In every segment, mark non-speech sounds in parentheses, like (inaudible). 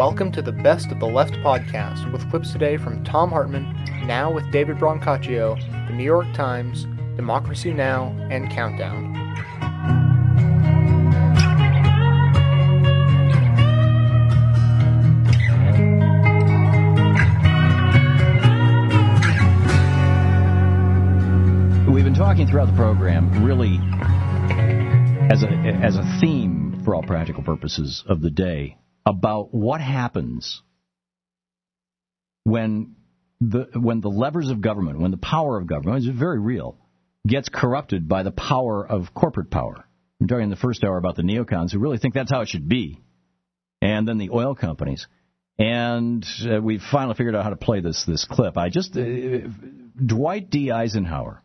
Welcome to the Best of the Left podcast with clips today from Thom Hartmann, now with David Brancaccio, the New York Times, Democracy Now!, and Countdown. We've been talking throughout the program, really, as a as a theme for all practical purposes of the day, about what happens when the when the levers of government, when the power of government is very real, gets corrupted by the power of corporate power. I'm talking in the first hour about the neocons who really think that's how it should be, and then the oil companies. And uh, we've finally figured out how to play this this clip. I just uh, Dwight D. Eisenhower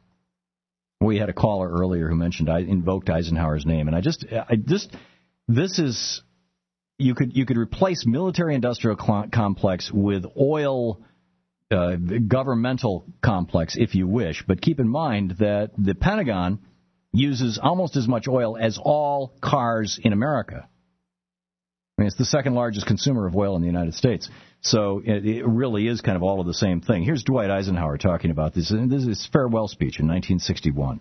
we had a caller earlier who mentioned I invoked Eisenhower's name, and I just, I just, this is, you could you could replace military-industrial cl- complex with oil. Uh, governmental complex, if you wish, but keep in mind that the Pentagon uses almost as much oil as all cars in America. I mean, it's the second largest consumer of oil in the United States. So it, it really is kind of all of the same thing. Here's Dwight Eisenhower talking about this. This is farewell speech in 1961.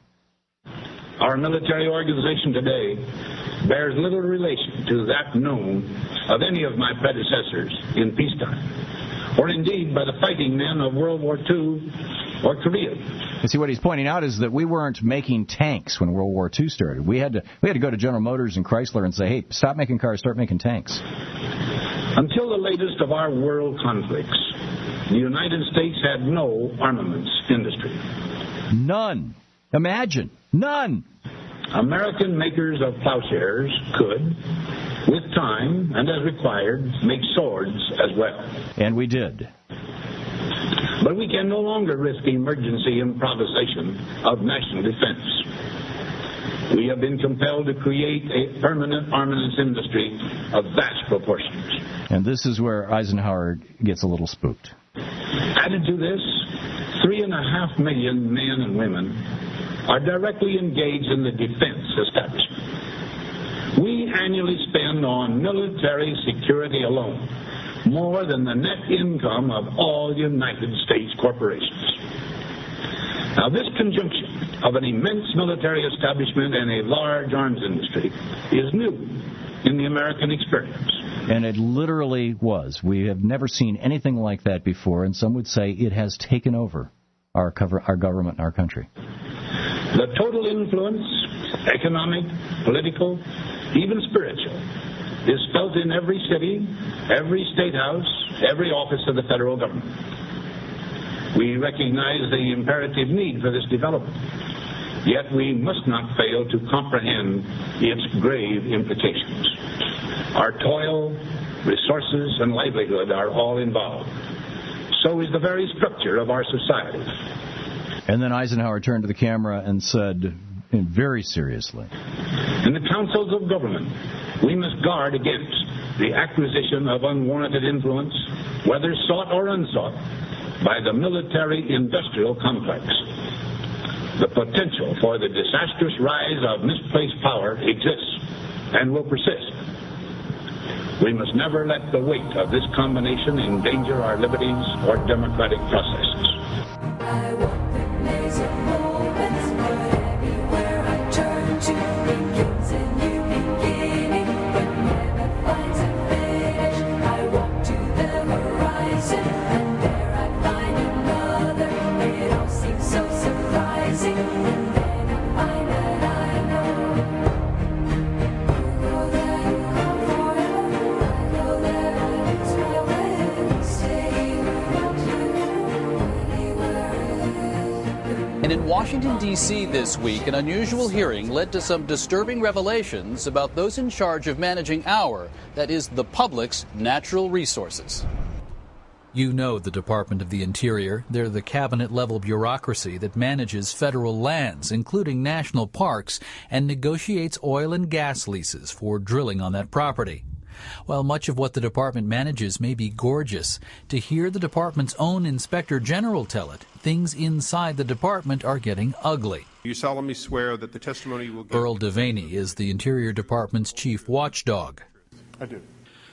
Our military organization today bears little relation to that known of any of my predecessors in peacetime, or indeed by the fighting men of World War II or Korea. You see, what he's pointing out is that we weren't making tanks when World War II started. We had to we had to go to General Motors and Chrysler and say, "Hey, stop making cars, start making tanks." Until the latest of our world conflicts, the United States had no armaments industry. None. Imagine. None. American makers of plowshares could, with time and as required, make swords as well. And we did. But we can no longer risk emergency improvisation of national defense. We have been compelled to create a permanent armaments industry of vast proportions. And this is where Eisenhower gets a little spooked. Added to this, three and a half million men and women are directly engaged in the defense establishment. We annually spend on military security alone more than the net income of all United States corporations. Now, this conjunction of an immense military establishment and a large arms industry is new in the American experience. And it literally was. We have never seen anything like that before, and some would say it has taken over our, cover, our government and our country. The total influence, economic, political, even spiritual, is felt in every city, every state house, every office of the federal government. We recognize the imperative need for this development, yet we must not fail to comprehend its grave implications. Our toil, resources, and livelihood are all involved. So is the very structure of our society. And then Eisenhower turned to the camera and said, very seriously, In the councils of government, we must guard against the acquisition of unwarranted influence, whether sought or unsought, by the military industrial complex. The potential for the disastrous rise of misplaced power exists and will persist. We must never let the weight of this combination endanger our liberties or democratic processes. In D.C. this week, an unusual hearing led to some disturbing revelations about those in charge of managing our, that is, the public's, natural resources. You know the Department of the Interior. They're the cabinet level bureaucracy that manages federal lands, including national parks, and negotiates oil and gas leases for drilling on that property. While much of what the department manages may be gorgeous, to hear the department's own inspector general tell it, things inside the department are getting ugly. You solemnly swear that the testimony will give. Earl Devaney is the Interior Department's chief watchdog. I do.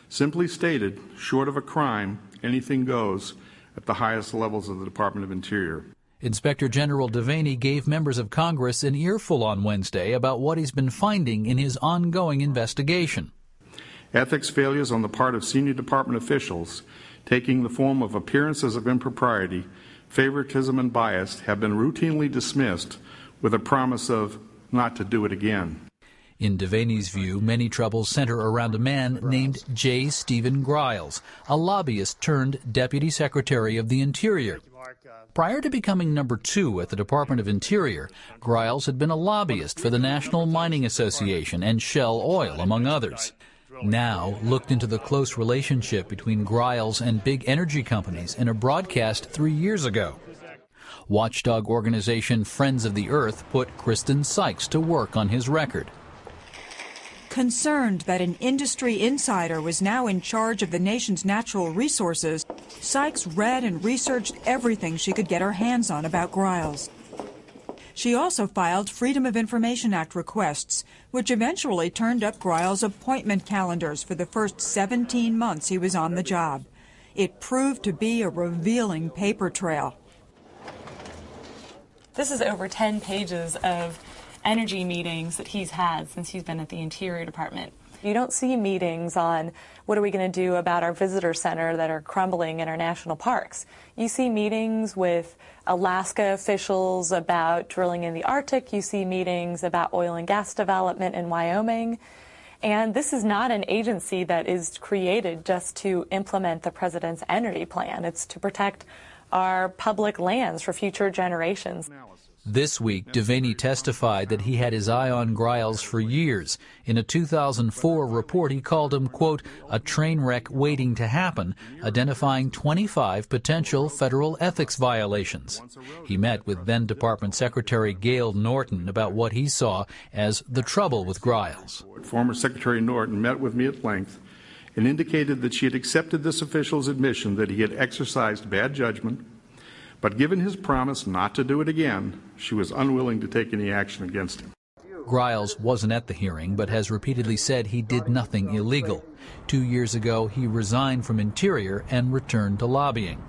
Simply stated, short of a crime, anything goes at the highest levels of the Department of Interior. Inspector General Devaney gave members of Congress an earful on Wednesday about what he's been finding in his ongoing investigation. Ethics failures on the part of senior department officials, taking the form of appearances of impropriety, favoritism, and bias, have been routinely dismissed with a promise of not to do it again. In Devaney's view, many troubles center around a man named J. Stephen Griles, a lobbyist turned Deputy Secretary of the Interior. Prior to becoming number two at the Department of Interior, Griles had been a lobbyist for the National Mining Association and Shell Oil, among others. Now looked into the close relationship between Griles and big energy companies in a broadcast three years ago. Watchdog organization Friends of the Earth put Kristen Sykes to work on his record. Concerned that an industry insider was now in charge of the nation's natural resources, Sykes read and researched everything she could get her hands on about Griles. She also filed Freedom of Information Act requests, which eventually turned up Griles' appointment calendars for the first 17 months he was on the job. It proved to be a revealing paper trail. This is over 10 pages of energy meetings that he's had since he's been at the Interior Department. You don't see meetings on what are we going to do about our visitor center that are crumbling in our national parks. You see meetings with Alaska officials about drilling in the Arctic. You see meetings about oil and gas development in Wyoming. And this is not an agency that is created just to implement the president's energy plan. It's to protect our public lands for future generations. This week, Devaney testified that he had his eye on Griles for years. In a 2004 report, he called him, quote, a train wreck waiting to happen, identifying 25 potential federal ethics violations. He met with then Department Secretary Gale Norton about what he saw as the trouble with Griles. Former Secretary Norton met with me at length and indicated that she had accepted this official's admission that he had exercised bad judgment but given his promise not to do it again, she was unwilling to take any action against him. Griles wasn't at the hearing, but has repeatedly said he did nothing illegal. Two years ago, he resigned from Interior and returned to lobbying.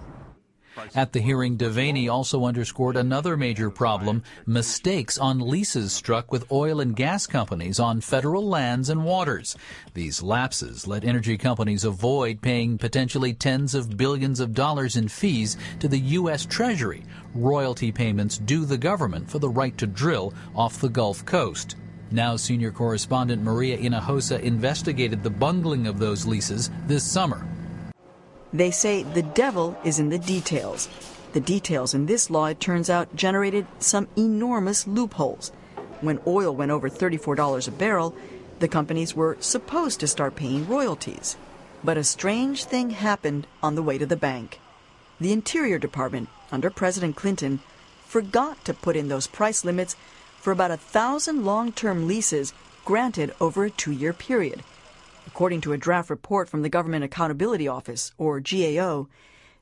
At the hearing, Devaney also underscored another major problem mistakes on leases struck with oil and gas companies on federal lands and waters. These lapses let energy companies avoid paying potentially tens of billions of dollars in fees to the U.S. Treasury, royalty payments due the government for the right to drill off the Gulf Coast. Now, senior correspondent Maria Hinojosa investigated the bungling of those leases this summer. They say the devil is in the details. The details in this law, it turns out, generated some enormous loopholes. When oil went over $34 a barrel, the companies were supposed to start paying royalties. But a strange thing happened on the way to the bank. The Interior Department, under President Clinton, forgot to put in those price limits for about a thousand long term leases granted over a two year period. According to a draft report from the Government Accountability Office, or GAO,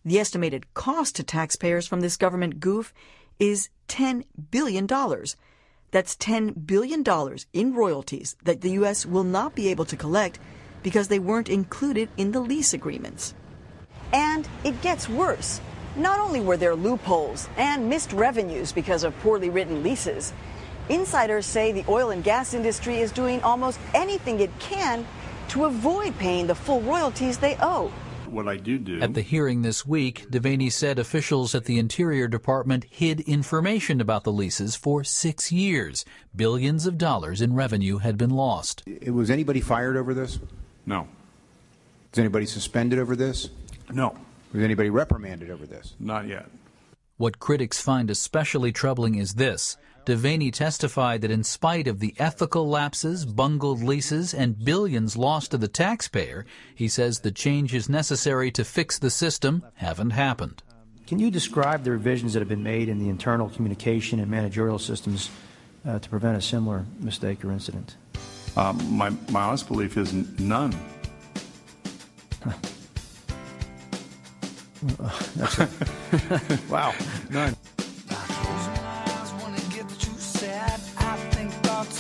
the estimated cost to taxpayers from this government goof is $10 billion. That's $10 billion in royalties that the U.S. will not be able to collect because they weren't included in the lease agreements. And it gets worse. Not only were there loopholes and missed revenues because of poorly written leases, insiders say the oil and gas industry is doing almost anything it can to avoid paying the full royalties they owe. What I do do. At the hearing this week, Devaney said officials at the Interior Department hid information about the leases for six years. Billions of dollars in revenue had been lost. Was anybody fired over this? No. Was anybody suspended over this? No. Was anybody reprimanded over this? Not yet. What critics find especially troubling is this. Devaney testified that in spite of the ethical lapses, bungled leases, and billions lost to the taxpayer, he says the changes necessary to fix the system haven't happened. Can you describe the revisions that have been made in the internal communication and managerial systems uh, to prevent a similar mistake or incident? Um, my, my honest belief is none. (laughs) (laughs) wow, none.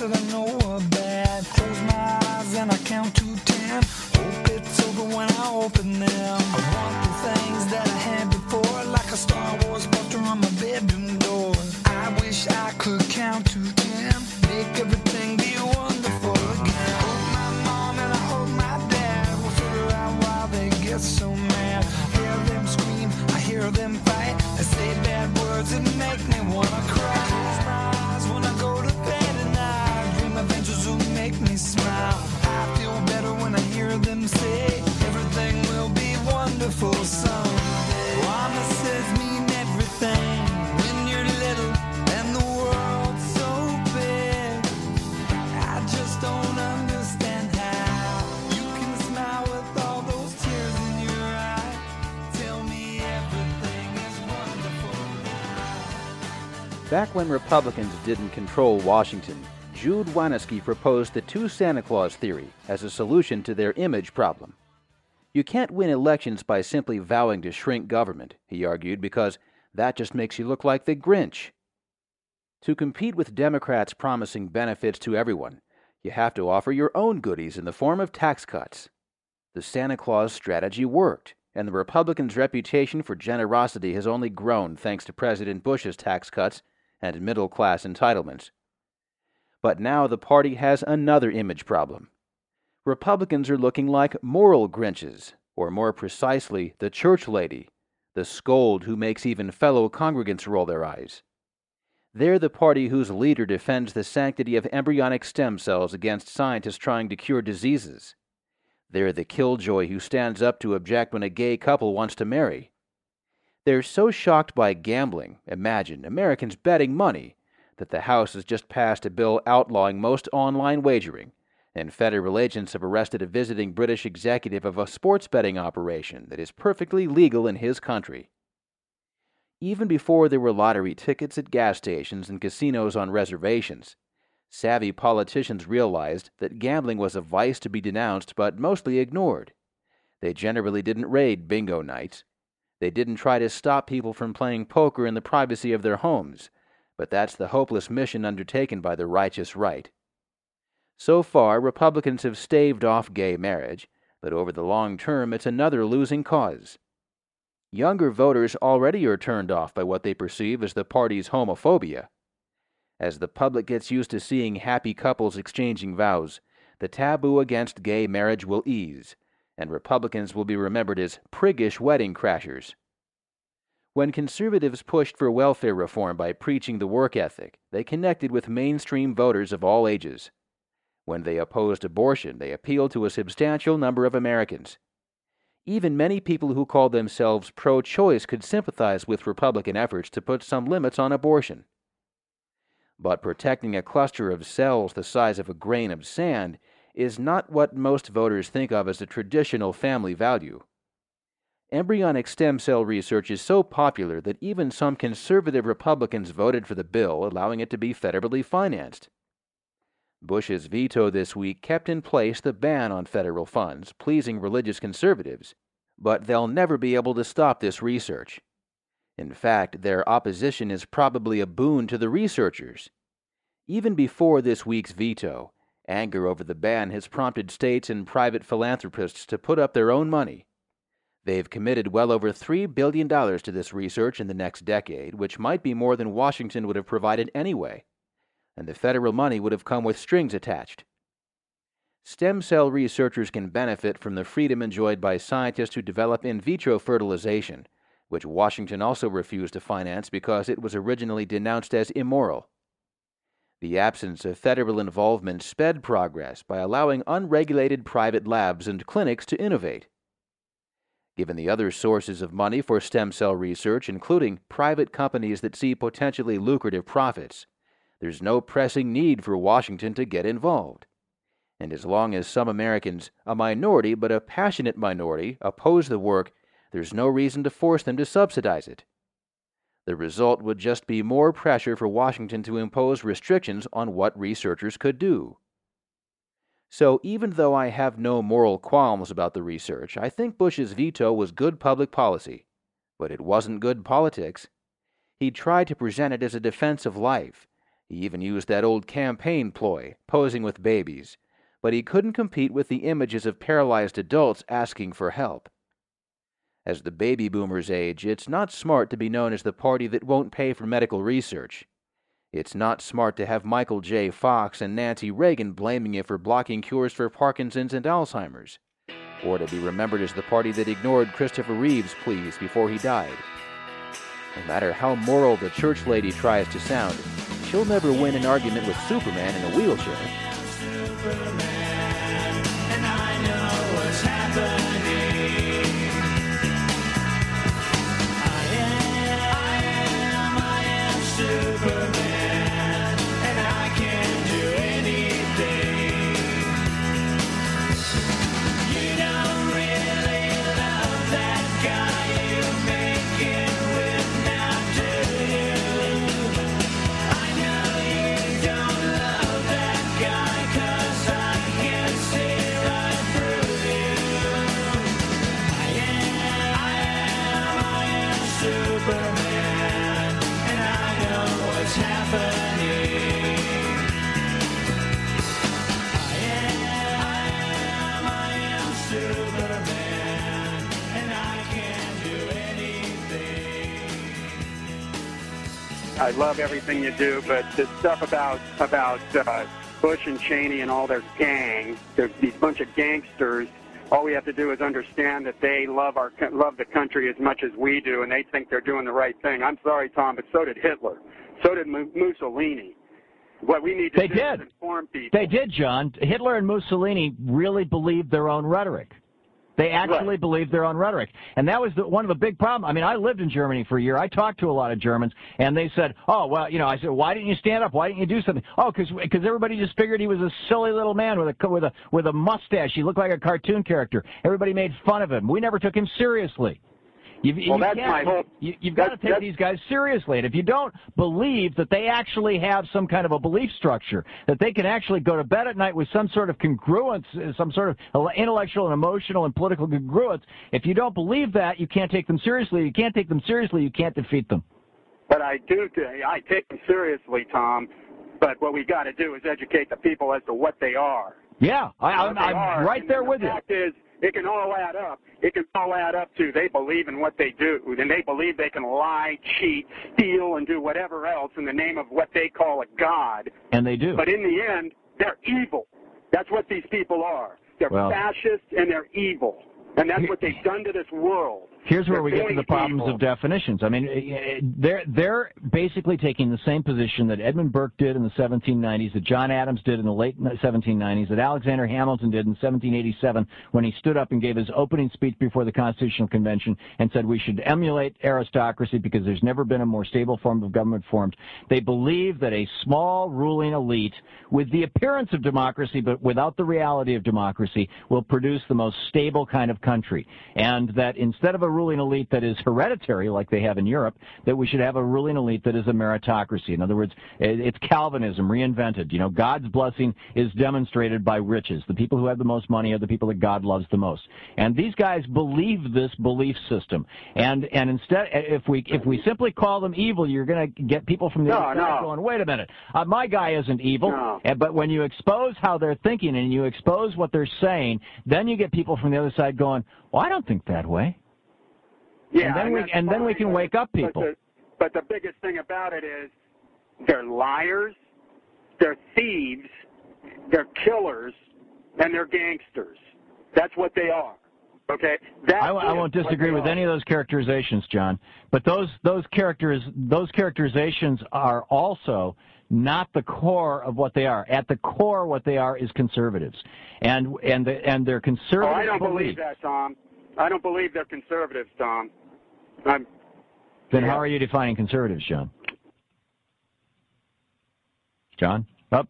Till I know bad. Close my eyes and I count to ten. Hope it's over when I open them. I want the things that I had before, like a Star Wars poster on my bedroom door. I wish I could count to ten, make everything be wonderful again. Hope my mom and I hope my dad will figure out why they get so mad. Hear them scream, I hear them fight. They say bad words that make me wanna cry. Smile. I feel better when I hear them say everything will be wonderful someday. Mean everything when you're little and the world's so big. I just don't understand how you can smile with all those tears in your eye. Tell me everything is wonderful Back when Republicans didn't control Washington, Jude Wanniski proposed the two Santa Claus theory as a solution to their image problem. You can't win elections by simply vowing to shrink government, he argued, because that just makes you look like the Grinch. To compete with Democrats promising benefits to everyone, you have to offer your own goodies in the form of tax cuts. The Santa Claus strategy worked, and the Republicans' reputation for generosity has only grown thanks to President Bush's tax cuts and middle class entitlements. But now the party has another image problem. Republicans are looking like moral Grinches, or more precisely, the church lady, the scold who makes even fellow congregants roll their eyes. They're the party whose leader defends the sanctity of embryonic stem cells against scientists trying to cure diseases. They're the killjoy who stands up to object when a gay couple wants to marry. They're so shocked by gambling, imagine, Americans betting money, that the House has just passed a bill outlawing most online wagering, and federal agents have arrested a visiting British executive of a sports betting operation that is perfectly legal in his country. Even before there were lottery tickets at gas stations and casinos on reservations, savvy politicians realized that gambling was a vice to be denounced but mostly ignored. They generally didn't raid bingo nights. They didn't try to stop people from playing poker in the privacy of their homes, but that's the hopeless mission undertaken by the righteous right. So far, Republicans have staved off gay marriage, but over the long term, it's another losing cause. Younger voters already are turned off by what they perceive as the party's homophobia. As the public gets used to seeing happy couples exchanging vows, the taboo against gay marriage will ease, and Republicans will be remembered as priggish wedding crashers. When conservatives pushed for welfare reform by preaching the work ethic, they connected with mainstream voters of all ages. When they opposed abortion, they appealed to a substantial number of Americans. Even many people who called themselves pro choice could sympathize with Republican efforts to put some limits on abortion. But protecting a cluster of cells the size of a grain of sand is not what most voters think of as a traditional family value. Embryonic stem cell research is so popular that even some conservative Republicans voted for the bill allowing it to be federally financed. Bush's veto this week kept in place the ban on federal funds, pleasing religious conservatives, but they'll never be able to stop this research. In fact, their opposition is probably a boon to the researchers. Even before this week's veto, anger over the ban has prompted states and private philanthropists to put up their own money. They've committed well over $3 billion to this research in the next decade, which might be more than Washington would have provided anyway and the federal money would have come with strings attached. Stem cell researchers can benefit from the freedom enjoyed by scientists who develop in vitro fertilization, which Washington also refused to finance because it was originally denounced as immoral. The absence of federal involvement sped progress by allowing unregulated private labs and clinics to innovate. Given the other sources of money for stem cell research, including private companies that see potentially lucrative profits, there's no pressing need for Washington to get involved. And as long as some Americans, a minority but a passionate minority, oppose the work, there's no reason to force them to subsidize it. The result would just be more pressure for Washington to impose restrictions on what researchers could do. So, even though I have no moral qualms about the research, I think Bush's veto was good public policy. But it wasn't good politics. He tried to present it as a defense of life, he even used that old campaign ploy, posing with babies, but he couldn't compete with the images of paralyzed adults asking for help. As the baby boomers age, it's not smart to be known as the party that won't pay for medical research. It's not smart to have Michael J. Fox and Nancy Reagan blaming you for blocking cures for Parkinson's and Alzheimer's, or to be remembered as the party that ignored Christopher Reeve's pleas before he died. No matter how moral the church lady tries to sound, she'll never win an argument with Superman in a wheelchair. I love everything you do, but the stuff about about uh, Bush and Cheney and all their gang, these bunch of gangsters. All we have to do is understand that they love our co- love the country as much as we do, and they think they're doing the right thing. I'm sorry, Thom, but so did Hitler. So did Mu- Mussolini. What we need to They do did. is inform people. They did, John. Hitler and Mussolini really believed their own rhetoric. They actually believe their own rhetoric, and that was the, one of the big problems. I mean, I lived in Germany for a year. I talked to a lot of Germans, and they said, "Oh, well, you know," I said, "Why didn't you stand up? Why didn't you do something?" Oh, because everybody just figured he was a silly little man with a with a with a mustache. He looked like a cartoon character. Everybody made fun of him. We never took him seriously. You've, Well, you that's my whole- You, you've got to take these guys seriously, and if you don't believe that they actually have some kind of a belief structure, that they can actually go to bed at night with some sort of congruence, some sort of intellectual and emotional and political congruence, if you don't believe that, you can't take them seriously. You can't take them seriously. You can't defeat them. But I do. I take them seriously, Thom. But what we got to do is educate the people as to what they are. Yeah, I, I'm, I'm right there the with you. is, it can all add up. It can all add up to they believe in what they do, and they believe they can lie, cheat, steal, and do whatever else in the name of what they call a god. And they do. But in the end, they're evil. That's what these people are. They're Well- fascist and they're evil, and that's what they've done to this world. Here's where we get to the problems evil. of definitions. I mean, eh, eh, they're they're basically taking the same position that Edmund Burke did in the 1790s, that John Adams did in the late 1790s, that Alexander Hamilton did in 1787 when he stood up and gave his opening speech before the Constitutional Convention and said we should emulate aristocracy because there's never been a more stable form of government formed. They believe that a small ruling elite with the appearance of democracy but without the reality of democracy will produce the most stable kind of country. And that instead of a ruling elite that is hereditary like they have in Europe, that we should have a ruling elite that is a meritocracy. In other words, it's Calvinism reinvented. You know, God's blessing is demonstrated by riches. The people who have the most money are the people that God loves the most. And these guys believe this belief system. And and instead, if we if we simply call them evil, you're going to get people from the No, other side no. going, wait a minute, uh, my guy isn't evil. No. But when you expose how they're thinking and you expose what they're saying, then you get people from the other side going, well, I don't think that way. Yeah, and then we and then we can but- wake up but people. the- But the biggest thing about it is they're liars, they're thieves, they're killers, and they're gangsters. That's what they are. Okay? That's I, I won't disagree with are. any of those characterizations, John. But those those characters those characterizations are also not the core of what they are. At the core, what they are is conservatives, and and the, and their Oh, conservative I don't believe that, Thom. I don't believe they're conservatives, Thom. I'm, Then how are you defining conservatives, John? John? Up.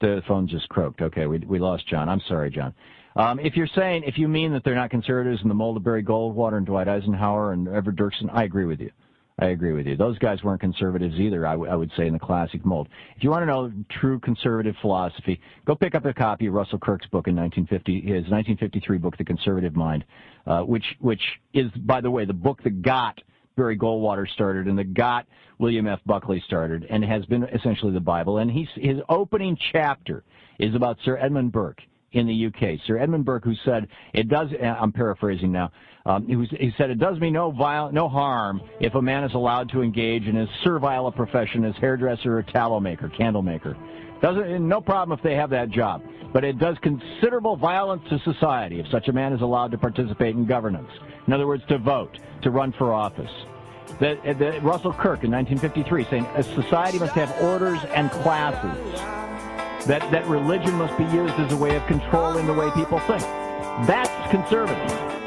the phone just croaked. Okay, we we lost John. I'm sorry, John. Um, if you're saying if you mean that they're not conservatives in the mold of Barry Goldwater and Dwight Eisenhower and Everett Dirksen, I agree with you. I agree with you. Those guys weren't conservatives either, I, w- I would say, in the classic mold. If you want to know true conservative philosophy, go pick up a copy of Russell Kirk's book in 1950, his 1953 book, The Conservative Mind, uh, which, which is, by the way, the book that got Barry Goldwater started and that got William F. Buckley started and has been essentially the Bible. And he's, his opening chapter is about Sir Edmund Burke in the UK. Sir Edmund Burke, who said it does. I'm paraphrasing now. Um, he, was, he, said it does me no viol- no harm if a man is allowed to engage in as servile a profession as hairdresser or tallow maker, candle maker. Doesn't no problem if they have that job, but it does considerable violence to society if such a man is allowed to participate in governance. In other words, to vote, to run for office. The, the, Russell Kirk in 1953 saying a society must have orders and classes that, that religion must be used as a way of controlling the way people think. That's conservative.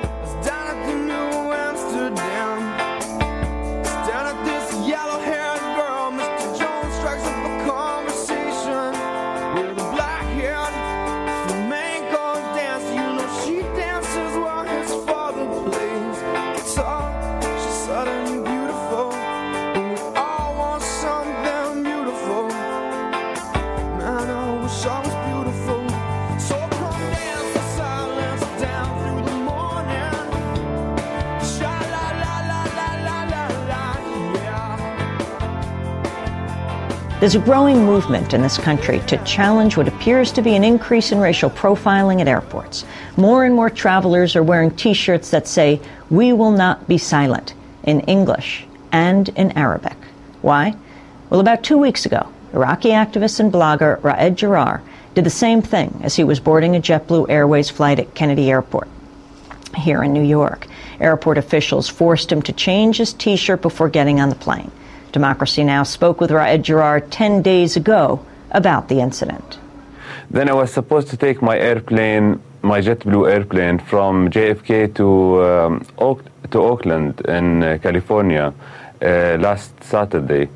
There's a growing movement in this country to challenge what appears to be an increase in racial profiling at airports. More and more travelers are wearing t shirts that say, We will not be silent, in English and in Arabic. Why? Well, about two weeks ago, Iraqi activist and blogger Raed Jarrar did the same thing as he was boarding a JetBlue Airways flight at Kennedy Airport here in New York. Airport officials forced him to change his t shirt before getting on the plane. Democracy Now! spoke with Raed Jarrar 10 days ago about the incident. Then I was supposed to take my airplane, my JetBlue airplane, from JFK to, um, Oak, to Oakland in uh, California uh, last Saturday.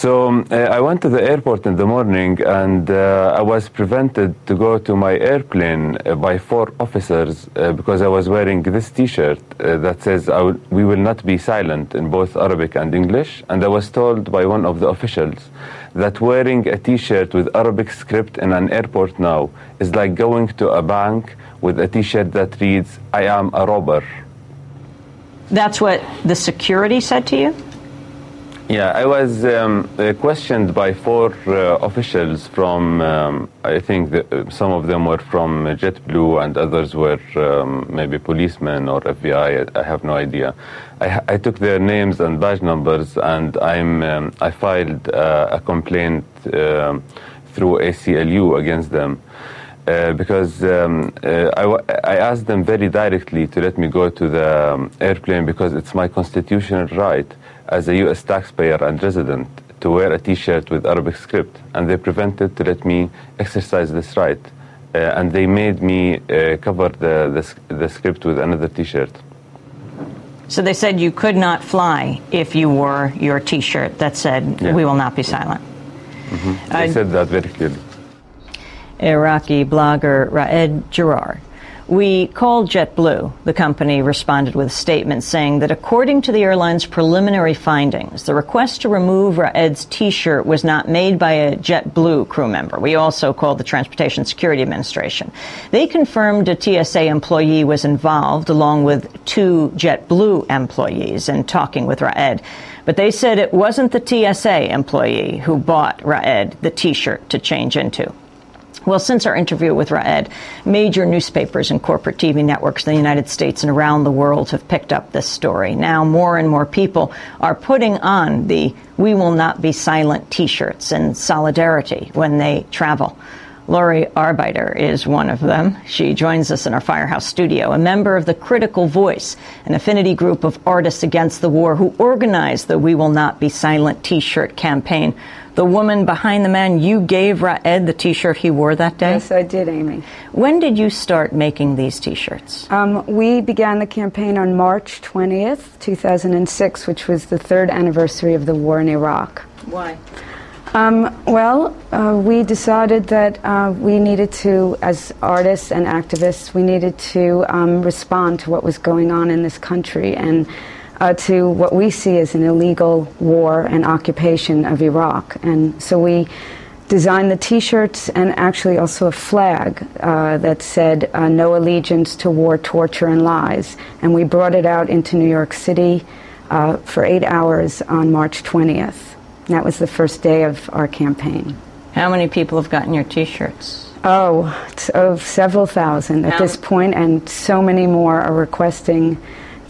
So um, uh, I went to the airport in the morning and uh, I was prevented to go to my airplane uh, by four officers uh, because I was wearing this T-shirt uh, that says "We will not be silent" in both Arabic and English. And I was told by one of the officials that wearing a T-shirt with Arabic script in an airport now is like going to a bank with a T-shirt that reads "I am a robber." That's what the security said to you. Yeah, I was um, uh, questioned by four uh, officials from, um, I think the, uh, some of them were from JetBlue and others were um, maybe policemen or FBI, I, I have no idea. I, I, took their names and badge numbers and I'm, um, I filed uh, a complaint um, through ACLU against them. Uh, because um, uh, I, asked them very directly to let me go to the um, airplane because it's my constitutional right as a U.S. taxpayer and resident to wear a T-shirt with Arabic script, and they prevented to let me exercise this right, uh, and they made me uh, cover the, the, the script with another T-shirt. So they said you could not fly if you wore your T-shirt that said yeah. "We will not be silent." Mm-hmm. They uh, said that very clearly. Iraqi blogger Raed Jarrar we called JetBlue. The company responded with a statement saying that according to the airline's preliminary findings, the request to remove Raed's T-shirt was not made by a JetBlue crew member. We also called the Transportation Security Administration. They confirmed a TSA employee was involved along with two JetBlue employees in talking with Raed. But they said it wasn't the TSA employee who bought Raed the T-shirt to change into. Well, since our interview with Raed, major newspapers and corporate TV networks in the United States and around the world have picked up this story. Now, more and more people are putting on the We Will Not Be Silent t shirts in solidarity when they travel. Laurie Arbeiter is one of them. She joins us in our Firehouse studio, a member of the Critical Voice, an affinity group of artists against the war who organized the We Will Not Be Silent t shirt campaign the woman behind the man, you gave Raed the T-shirt he wore that day? Yes, I did, Amy. When did you start making these T-shirts? Um, we began the campaign on March 20th, 2006, which was the third anniversary of the war in Iraq. Why? Um, well, uh, we decided that uh, we needed to, as artists and activists, we needed to um, respond to what was going on in this country and uh, to what we see as an illegal war and occupation of Iraq. And so we designed the T-shirts and actually also a flag uh, that said uh, "No allegiance to war, torture, and lies." And we brought it out into New York City. uh, for eight hours on March 20th. That was the first day of our campaign. How many people have gotten your T-shirts? Oh, it's oh, several thousand at How- this point, and so many more are requesting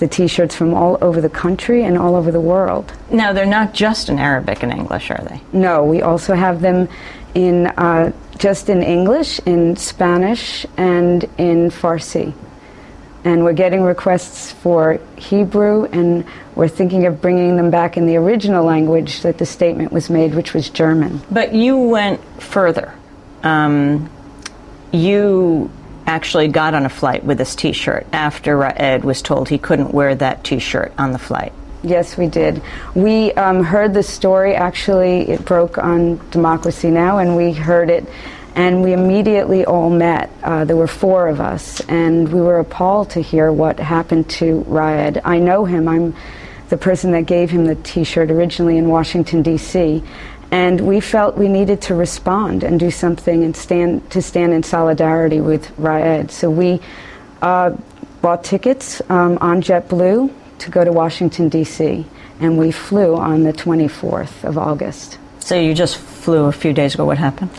the T-shirts from all over the country and all over the world. Now they're not just in Arabic and English, are they? No, we also have them in uh, just in English, in Spanish, and in Farsi. And we're getting requests for Hebrew, and we're thinking of bringing them back in the original language that the statement was made, which was German. But you went further. Um, you actually got on a flight with this T-shirt after Raed was told he couldn't wear that T-shirt on the flight. Yes, we did. We um, heard the story. Actually, it broke on Democracy Now, and we heard it, and we immediately all met. Uh, there were four of us, and we were appalled to hear what happened to Raed. I know him. I'm the person that gave him the T-shirt originally in Washington D.C. And we felt we needed to respond and do something and stand to stand in solidarity with Raed. So we uh, bought tickets um, on JetBlue to go to Washington, D.C., and we flew on the 24th of August. So you just flew a few days ago. What happened?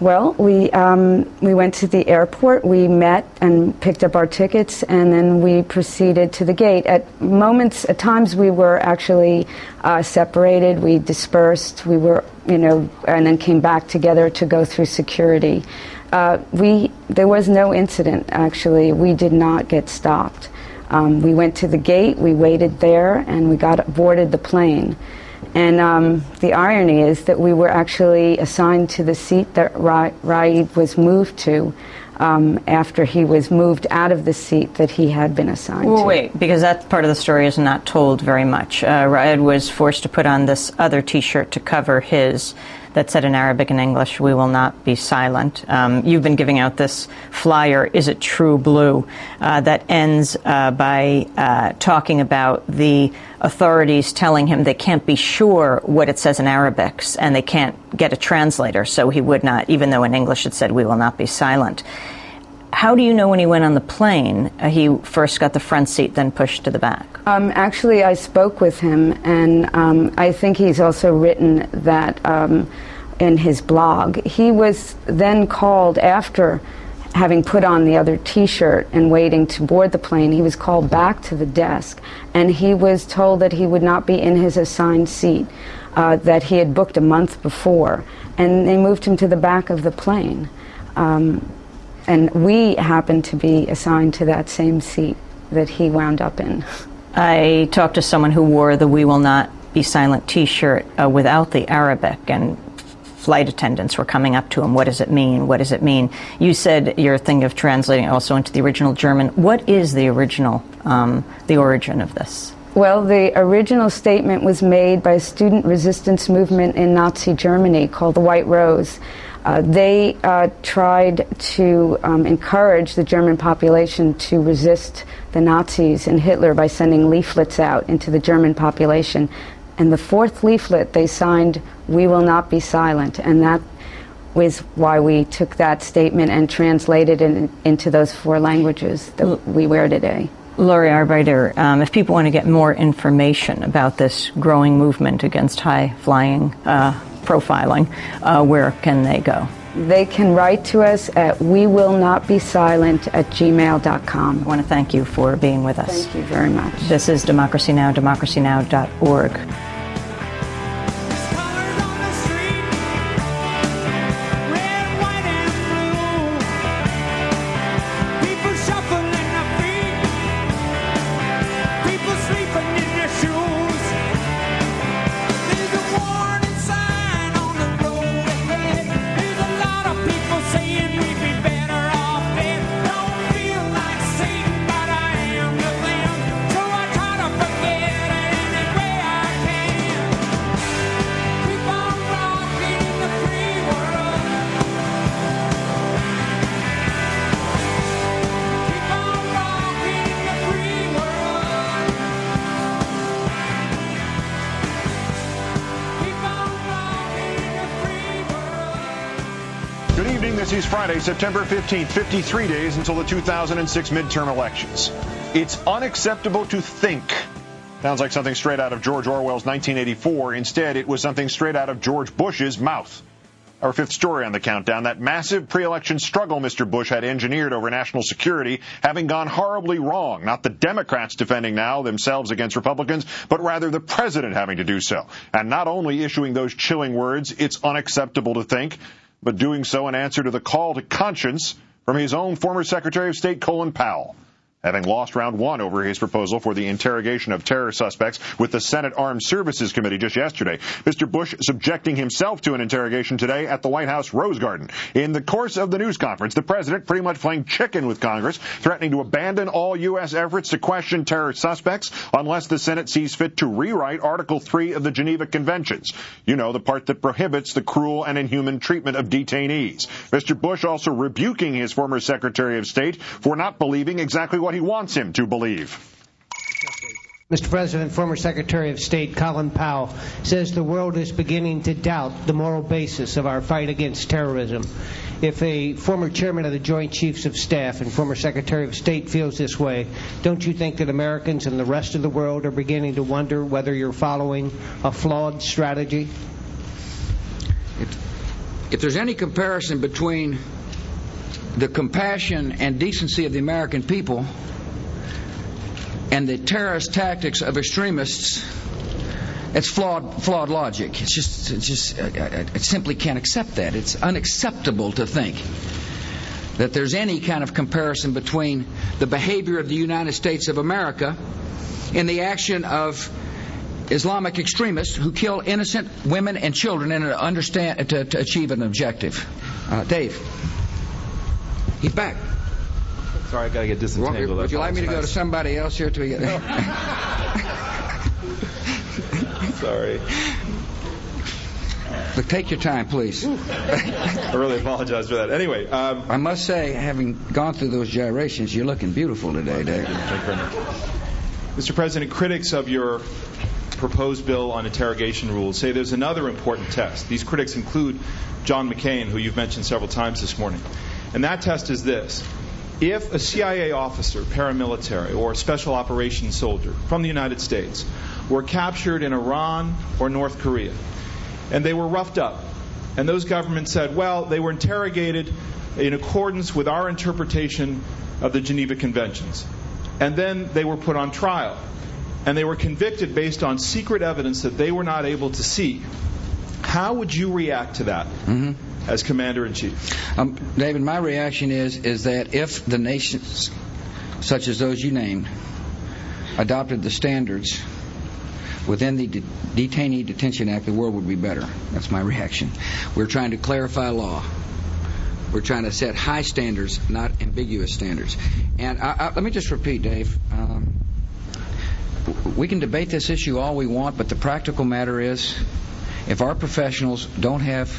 Well, we um, we went to the airport. We met and picked up our tickets, and then we proceeded to the gate. At moments, at times, we were actually uh, separated. We dispersed. We were, you know, and then came back together to go through security. Uh, we there was no incident. Actually, we did not get stopped. Um, we went to the gate. We waited there, and we got boarded the plane. And um, the irony is that we were actually assigned to the seat that Ra- Raed was moved to um, after he was moved out of the seat that he had been assigned Well, to. wait, because that part of the story is not told very much. Uh, Raed was forced to put on this other T-shirt to cover his that said in Arabic and English, "We will not be silent." Um, you've been giving out this flyer, "Is it true blue?" Uh, that ends uh, by uh, talking about the authorities telling him they can't be sure what it says in Arabic, and they can't get a translator, so he would not, even though in English it said, "We will not be silent." How do you know when he went on the plane, uh, he first got the front seat, then pushed to the back? Um, actually, I spoke with him, and um, I think he's also written that um, in his blog. He was then called after having put on the other T-shirt and waiting to board the plane. He was called back to the desk, and he was told that he would not be in his assigned seat. Uh, that he had booked a month before, and they moved him to the back of the plane. Um, and we happened to be assigned to that same seat that he wound up in. (laughs) I talked to someone who wore the We Will Not Be Silent t shirt uh, without the Arabic, and flight attendants were coming up to him. What does it mean? What does it mean? You said your thing of translating also into the original German. What is the original, um, the origin of this? Well, the original statement was made by a student resistance movement in Nazi Germany called the White Rose. Uh, they uh, tried to um, encourage the German population to resist the Nazis and Hitler by sending leaflets out into the German population. And the fourth leaflet they signed, We Will Not Be Silent. And that was why we took that statement and translated it into those four languages that we wear today. Laurie Arbeiter, um, if people want to get more information about this growing movement against high flying uh, profiling, uh, where can they go? They can write to us at we will not be silent at gmail.com. I want to thank you for being with us. Thank you very much. This is Democracy Now!, democracynow.org. Friday, September 15th, 53 days until the 2006 midterm elections. It's unacceptable to think Sounds like something straight out of George Orwell's 1984. Instead, it was something straight out of George Bush's mouth. Our fifth story on the countdown, that massive pre-election struggle Mr. Bush had engineered over national security having gone horribly wrong. Not the Democrats defending now themselves against Republicans, but rather the president having to do so. And not only issuing those chilling words, it's unacceptable to think, but doing so in answer to the call to conscience from his own former Secretary of State Colin Powell having lost round one over his proposal for the interrogation of terror suspects with the Senate Armed Services Committee just yesterday. Mr. Bush subjecting himself to an interrogation today at the White House Rose Garden. In the course of the news conference, the president pretty much playing chicken with Congress, threatening to abandon all U.S. efforts to question terror suspects unless the Senate sees fit to rewrite Article 3 of the Geneva Conventions. You know, the part that prohibits the cruel and inhuman treatment of detainees. Mr. Bush also rebuking his former Secretary of State for not believing exactly what he wants him to believe. Mr. President, former Secretary of State Colin Powell says the world is beginning to doubt the moral basis of our fight against terrorism. If a former chairman of the Joint Chiefs of Staff and former Secretary of State feels this way, don't you think that Americans and the rest of the world are beginning to wonder whether you're following a flawed strategy? If there's any comparison between the compassion and decency of the American people and the terrorist tactics of extremists, it's flawed, flawed logic. It's just, it's just, I, I simply can't accept that. It's unacceptable to think that there's any kind of comparison between the behavior of the United States of America and the action of Islamic extremists who kill innocent women and children in to, to achieve an objective. Uh, Dave, he's back. Sorry, I gotta get disentangled. Would, would you like me to go to somebody else here to get? Sorry. But take your time, please. I really apologize for that. Anyway, um, I must say, having gone through those gyrations, you're looking beautiful today, Dave. Thank you very much. Mr. President, critics of your proposed bill on interrogation rules say there's another important test. These critics include John McCain, who you've mentioned several times this morning. And that test is this. If a CIA officer, paramilitary, or special operations soldier from the United States were captured in Iran or North Korea, and they were roughed up, and those governments said, well, they were interrogated in accordance with our interpretation of the Geneva Conventions, and then they were put on trial, and they were convicted based on secret evidence that they were not able to see, how would you react to that? Mm-hmm as commander in chief? Um, David, my reaction is is that if the nations, such as those you named, adopted the standards within the De- Detainee Detention Act, the world would be better. That's my reaction. We're trying to clarify law. We're trying to set high standards, not ambiguous standards. And I, I, let me just repeat, Dave. Um, we can debate this issue all we want, but the practical matter is, if our professionals don't have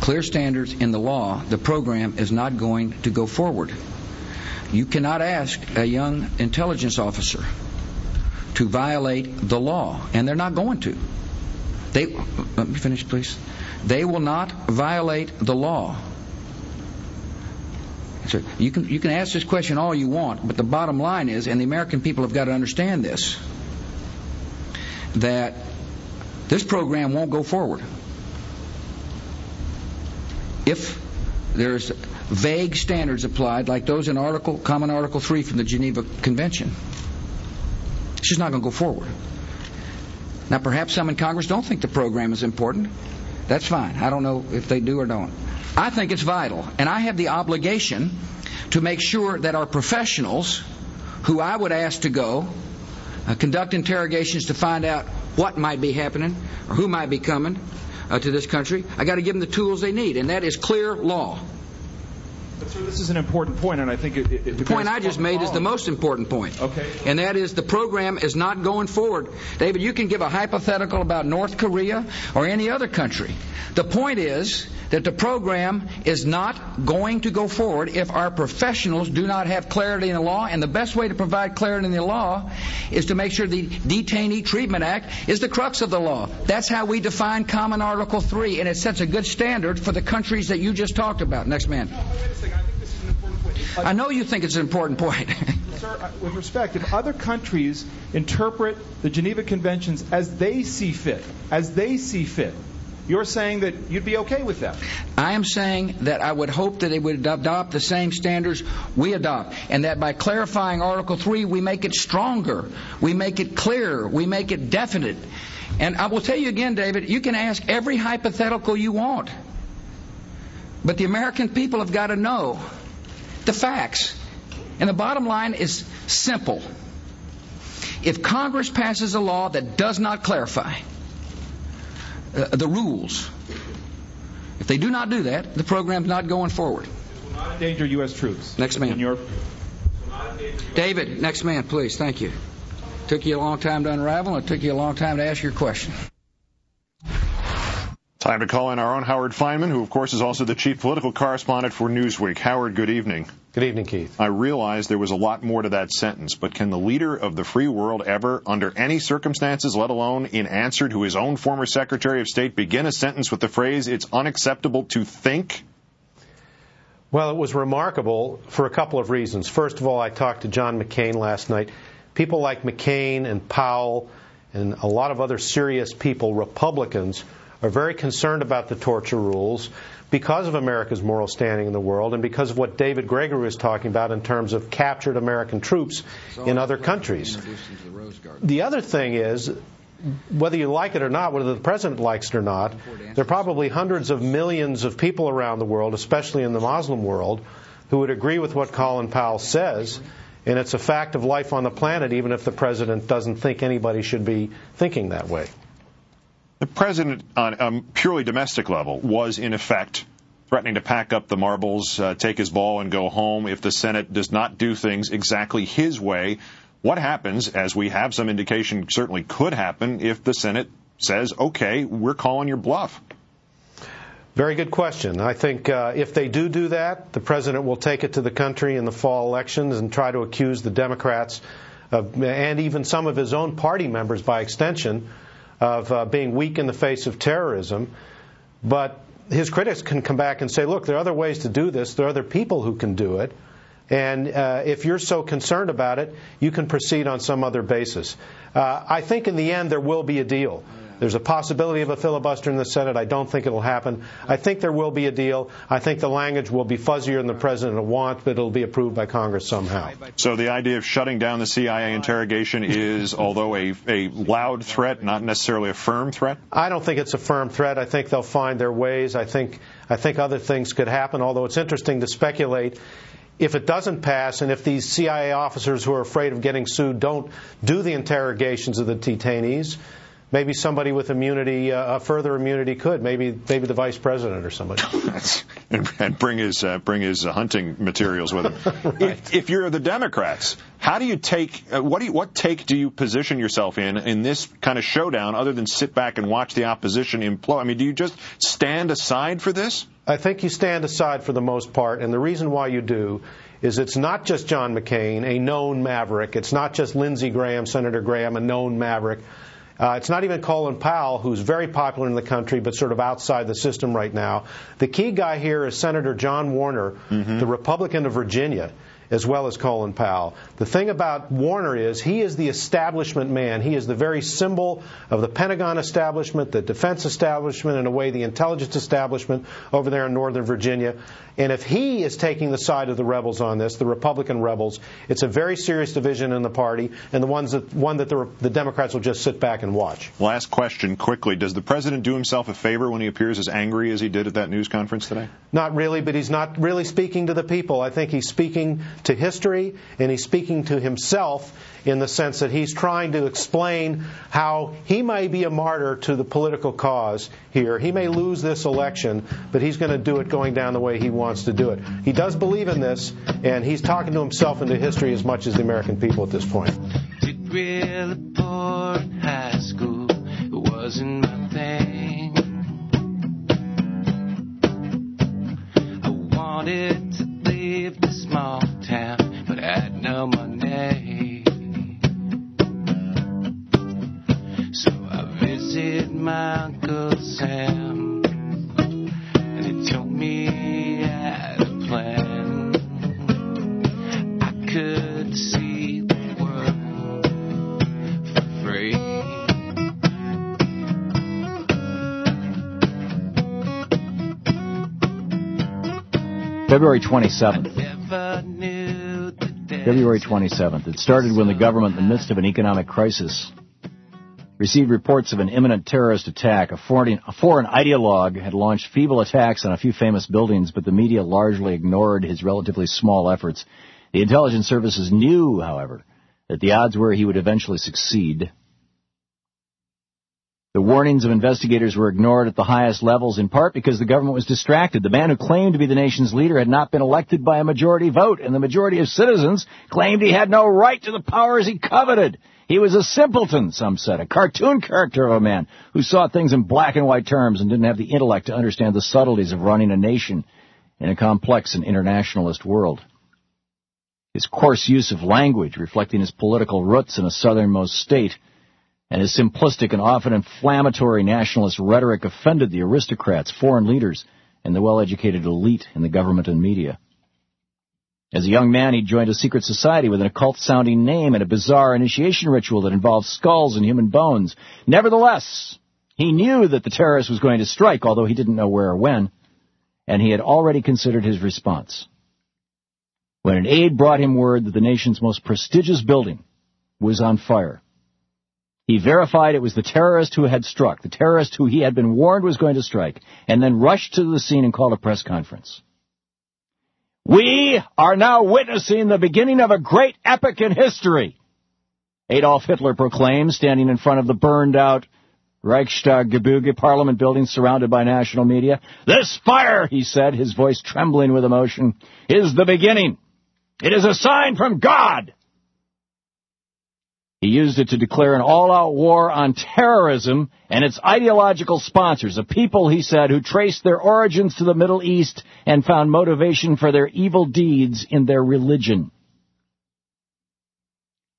clear standards in the law, the program is not going to go forward. You cannot ask a young intelligence officer to violate the law, and they're not going to. They let me finish, please. They will not violate the law. So you can you can ask this question all you want, but the bottom line is, and the American people have got to understand this, that this program won't go forward if there's vague standards applied like those in Article Common Article 3 from the Geneva Convention. It's just not going to go forward. Now, perhaps some in Congress don't think the program is important. That's fine. I don't know if they do or don't. I think it's vital, and I have the obligation to make sure that our professionals, who I would ask to go, uh, conduct interrogations to find out what might be happening or who might be coming, uh, to this country. I got to give them the tools they need, and that is clear law. But, sir, this is an important point, and I think it. it the point I just made is the most important point. Okay. And that is the program is not going forward. David, you can give a hypothetical about North Korea or any other country. The point is that the program is not going to go forward if our professionals do not have clarity in the law. And the best way to provide clarity in the law is to make sure the Detainee Treatment Act is the crux of the law. That's how we define Common Article 3, and it sets a good standard for the countries that you just talked about. Next man. No, wait a second. I think this is an important point. I know you think it's an important point. (laughs) Sir, with respect, if other countries interpret the Geneva Conventions as they see fit, as they see fit, you're saying that you'd be okay with that? I am saying that I would hope that they would adopt the same standards we adopt, and that by clarifying Article 3, we make it stronger, we make it clearer, we make it definite. And I will tell you again, David, you can ask every hypothetical you want. But the American people have got to know the facts. And the bottom line is simple. If Congress passes a law that does not clarify uh, the rules, if they do not do that, the program's not going forward. Will not endanger U.S. troops. Next man. In your David, next man, please. Thank you. Took you a long time to unravel, and it took you a long time to ask your question. Time to call in our own Howard Fineman, who, of course, is also the chief political correspondent for Newsweek. Howard, good evening. Good evening, Keith. I realize there was a lot more to that sentence, but can the leader of the free world ever, under any circumstances, let alone in answer to his own former Secretary of State, begin a sentence with the phrase, it's unacceptable to think? Well, it was remarkable for a couple of reasons. First of all, I talked to John McCain last night. People like McCain and Powell and a lot of other serious people, Republicans, are very concerned about the torture rules because of America's moral standing in the world and because of what David Gregory was talking about in terms of captured American troops in other countries. The other thing is, whether you like it or not, whether the president likes it or not, there are probably hundreds of millions of people around the world, especially in the Muslim world, who would agree with what Colin Powell says. And it's a fact of life on the planet, even if the president doesn't think anybody should be thinking that way. The president, on a purely domestic level, was in effect threatening to pack up the marbles, uh, take his ball, and go home if the Senate does not do things exactly his way. What happens, as we have some indication certainly could happen, if the Senate says, okay, we're calling your bluff? Very good question. I think uh, if they do do that, the president will take it to the country in the fall elections and try to accuse the Democrats of, and even some of his own party members by extension of uh, being weak in the face of terrorism. But his critics can come back and say, look, there are other ways to do this. There are other people who can do it. And uh, if you're so concerned about it, you can proceed on some other basis. Uh, I think in the end there will be a deal. There's a possibility of a filibuster in the Senate. I don't think it'll happen. I think there will be a deal. I think the language will be fuzzier than the president will want, but it'll be approved by Congress somehow. So the idea of shutting down the CIA interrogation is, although a, a loud threat, not necessarily a firm threat? I don't think it's a firm threat. I think they'll find their ways. I think, I think other things could happen, although it's interesting to speculate if it doesn't pass and if these CIA officers who are afraid of getting sued don't do the interrogations of the detainees, maybe somebody with immunity, uh, further immunity, could. Maybe maybe the vice president or somebody. and, (laughs) and, bring his uh, bring his uh, hunting materials with him. (laughs) right. if, if, you're the Democrats, how do you take uh, what do you, what take do you position yourself in in this kind of showdown, other than sit back and watch the opposition implode? I mean, do you just stand aside for this? I think you stand aside for the most part, and the reason why you do is it's not just John McCain, a known maverick. It's not just Lindsey Graham, Senator Graham, a known maverick. Uh, it's not even Colin Powell, who's very popular in the country but sort of outside the system right now. The key guy here is Senator John Warner, mm-hmm. the Republican of Virginia as well as Colin Powell. The thing about Warner is he is the establishment man. He is the very symbol of the Pentagon establishment, the defense establishment, in a way, the intelligence establishment over there in Northern Virginia. And if he is taking the side of the rebels on this, the Republican rebels, it's a very serious division in the party, and the ones that one that the, the Democrats will just sit back and watch. Last question, quickly: Does the president do himself a favor when he appears as angry as he did at that news conference today? Not really, but he's not really speaking to the people. I think he's speaking to history, and he's speaking to himself in the sense that he's trying to explain how he may be a martyr to the political cause here. He may lose this election, but he's going to do it going down the way he wants to do it. He does believe in this, and he's talking to himself and to history as much as the American people at this point. Really poor in high school. It wasn't my thing. I wanted to leave the small town, but had no money. So I visited my Uncle Sam, and he told me he had a plan. I could see the world for free. February 27th. February 27th. It started when the government, in the midst of an economic crisis, received reports of an imminent terrorist attack. A foreign, a foreign ideologue had launched feeble attacks on a few famous buildings, but the media largely ignored his relatively small efforts. The intelligence services knew, however, that the odds were he would eventually succeed. Warnings of investigators were ignored at the highest levels in part because the government was distracted. The man who claimed to be the nation's leader had not been elected by a majority vote, and the majority of citizens claimed he had no right to the powers he coveted. He was a simpleton, some said, a cartoon character of a man who saw things in black and white terms and didn't have the intellect to understand the subtleties of running a nation in a complex and internationalist world. His coarse use of language, reflecting his political roots in a southernmost state, and his simplistic and often inflammatory nationalist rhetoric offended the aristocrats, foreign leaders, and the well-educated elite in the government and media. As a young man, he joined a secret society with an occult-sounding name and a bizarre initiation ritual that involved skulls and human bones. Nevertheless, he knew that the terrorist was going to strike, although he didn't know where or when, and he had already considered his response. When an aide brought him word that the nation's most prestigious building was on fire, he verified it was the terrorist who had struck, the terrorist who he had been warned was going to strike, and then rushed to the scene and called a press conference. We are now witnessing the beginning of a great epic in history, Adolf Hitler proclaimed, standing in front of the burned out Reichstag Gebäude parliament building surrounded by national media. This fire, he said, his voice trembling with emotion, is the beginning. It is a sign from God. He used it to declare an all-out war on terrorism and its ideological sponsors, a people, he said, who traced their origins to the Middle East and found motivation for their evil deeds in their religion.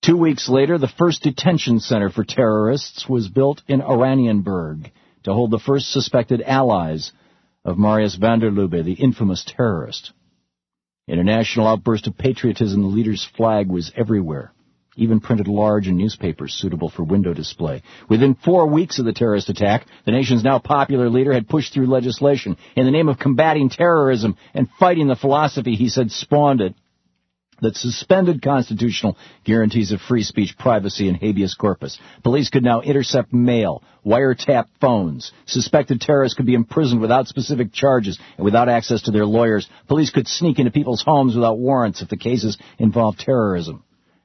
Two weeks later, the first detention center for terrorists was built in Oranienburg to hold the first suspected allies of Marinus van der Lubbe, the infamous terrorist. In a national outburst of patriotism, the leader's flag was everywhere even printed large in newspapers suitable for window display. Within four weeks of the terrorist attack, the nation's now popular leader had pushed through legislation in the name of combating terrorism and fighting the philosophy he said spawned it that suspended constitutional guarantees of free speech, privacy, and habeas corpus. Police could now intercept mail, wiretap phones. Suspected terrorists could be imprisoned without specific charges and without access to their lawyers. Police could sneak into people's homes without warrants if the cases involved terrorism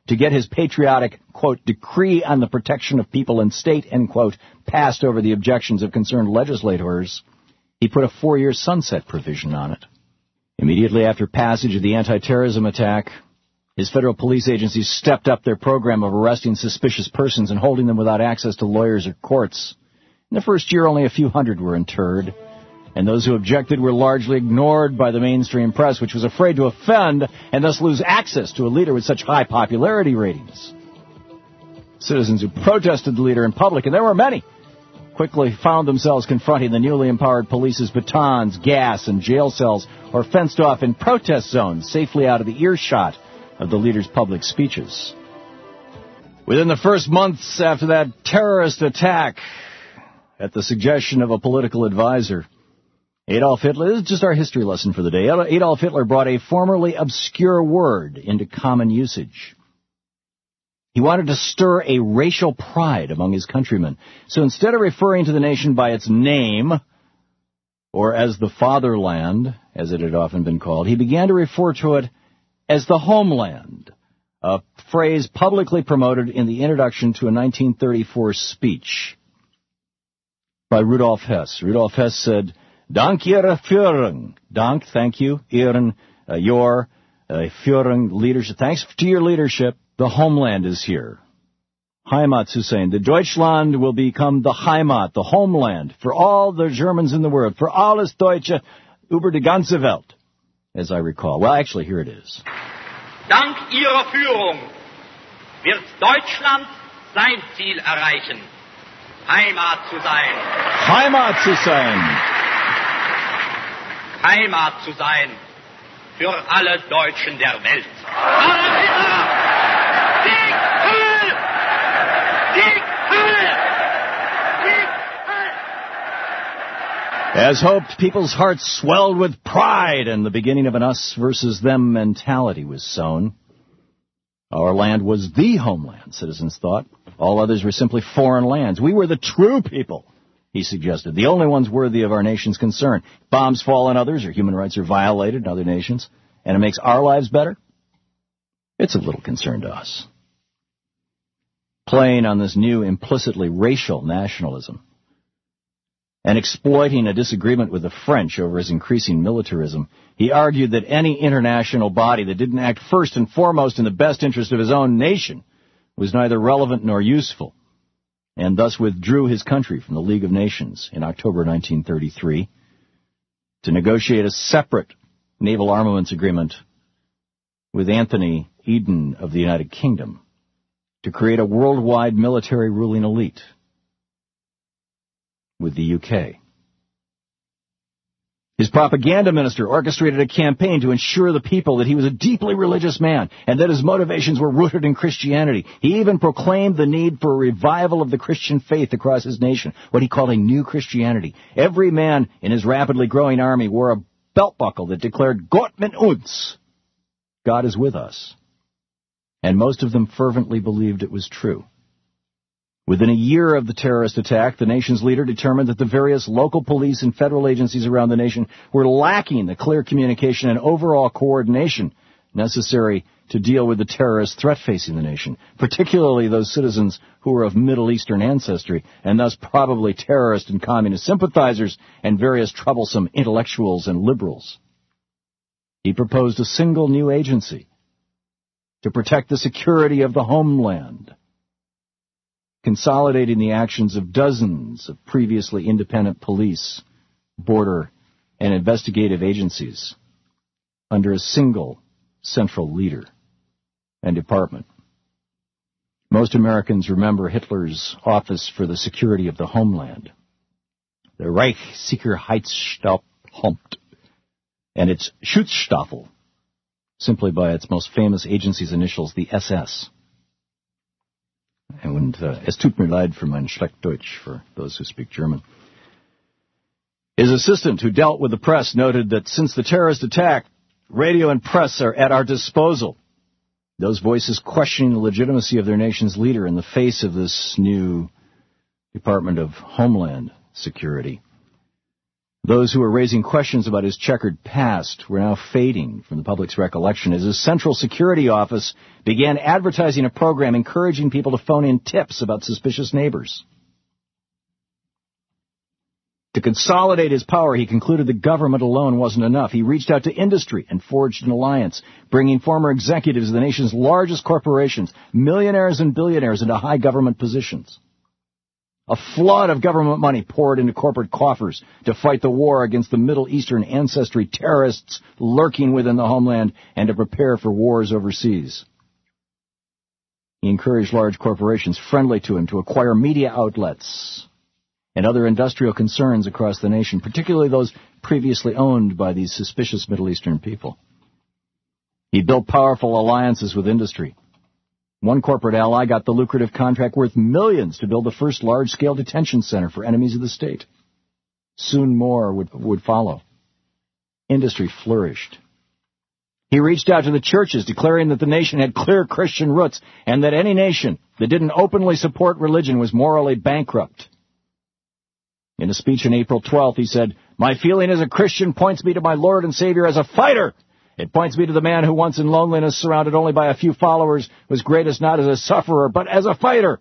to get his patriotic, quote, decree on the protection of people and state, end quote, passed over the objections of concerned legislators, he put a four-year sunset provision on it. Immediately after passage of the anti-terrorism attack, his federal police agencies stepped up their program of arresting suspicious persons and holding them without access to lawyers or courts. In the first year, only a few hundred were interred and those who objected were largely ignored by the mainstream press, which was afraid to offend and thus lose access to a leader with such high popularity ratings. Citizens who protested the leader in public, and there were many, quickly found themselves confronting the newly empowered police's batons, gas, and jail cells, or fenced off in protest zones safely out of the earshot of the leader's public speeches. Within the first months after that terrorist attack, at the suggestion of a political advisor, Adolf Hitler, is just our history lesson for the day. Adolf Hitler brought a formerly obscure word into common usage. He wanted to stir a racial pride among his countrymen. So instead of referring to the nation by its name, or as the fatherland, as it had often been called, he began to refer to it as the homeland, a phrase publicly promoted in the introduction to a 1934 speech by Rudolf Hess. Rudolf Hess said, Dank Ihrer Führung. Dank, thank you. Ihren, uh, your uh, Führung, leadership. Thanks to your leadership, the homeland is here. Heimat zu sein. The Deutschland will become the Heimat, the homeland, for all the Germans in the world, for alles Deutsche über die ganze Welt, as I recall. Well, actually, here it is. Dank Ihrer Führung wird Deutschland sein Ziel erreichen, Heimat zu sein. Heimat zu sein. Heimat zu sein für alle Deutschen der Welt. As hoped, people's hearts swelled with pride, and the beginning of an us versus them mentality was sown. Our land was the homeland, citizens thought. All others were simply foreign lands. We were the true people, he suggested, the only ones worthy of our nation's concern. Bombs fall on others, or human rights are violated in other nations, and it makes our lives better? It's of little concern to us. Playing on this new implicitly racial nationalism and exploiting a disagreement with the French over his increasing militarism, he argued that any international body that didn't act first and foremost in the best interest of his own nation was neither relevant nor useful, and thus withdrew his country from the League of Nations in October 1933 to negotiate a separate naval armaments agreement with Anthony Eden of the United Kingdom to create a worldwide military ruling elite with the UK. His propaganda minister orchestrated a campaign to ensure the people that he was a deeply religious man and that his motivations were rooted in Christianity. He even proclaimed the need for a revival of the Christian faith across his nation, what he called a new Christianity. Every man in his rapidly growing army wore a belt buckle that declared Gott mit uns. God is with us. And most of them fervently believed it was true. Within a year of the terrorist attack, the nation's leader determined that the various local police and federal agencies around the nation were lacking the clear communication and overall coordination necessary to deal with the terrorist threat facing the nation, particularly those citizens who were of Middle Eastern ancestry, and thus probably terrorist and communist sympathizers and various troublesome intellectuals and liberals. He proposed a single new agency to protect the security of the homeland consolidating the actions of dozens of previously independent police, border, and investigative agencies under a single central leader and department. Most Americans remember Hitler's Office for the Security of the Homeland, the Reichssicherheitsamt, and its Schutzstaffel, simply by its most famous agency's initials, the SS. Und uh, es tut mir leid für mein Schlechtdeutsch, for those who speak German. His assistant, who dealt with the press, noted that since the terrorist attack, radio and press are at our disposal. Those voices questioning the legitimacy of their nation's leader in the face of this new Department of Homeland Security. Those who were raising questions about his checkered past were now fading from the public's recollection as his Central Security Office began advertising a program encouraging people to phone in tips about suspicious neighbors. To consolidate his power, he concluded the government alone wasn't enough. He reached out to industry and forged an alliance, bringing former executives of the nation's largest corporations, millionaires and billionaires into high government positions. A flood of government money poured into corporate coffers to fight the war against the Middle Eastern ancestry terrorists lurking within the homeland and to prepare for wars overseas. He encouraged large corporations friendly to him to acquire media outlets and other industrial concerns across the nation, particularly those previously owned by these suspicious Middle Eastern people. He built powerful alliances with industry one corporate ally got the lucrative contract worth millions to build the first large-scale detention center for enemies of the state. Soon more would, would follow. Industry flourished. He reached out to the churches, declaring that the nation had clear Christian roots and that any nation that didn't openly support religion was morally bankrupt. In a speech on April 12th, he said, My feeling as a Christian points me to my Lord and Savior as a fighter it points me to the man who once in loneliness, surrounded only by a few followers, was greatest not as a sufferer, but as a fighter.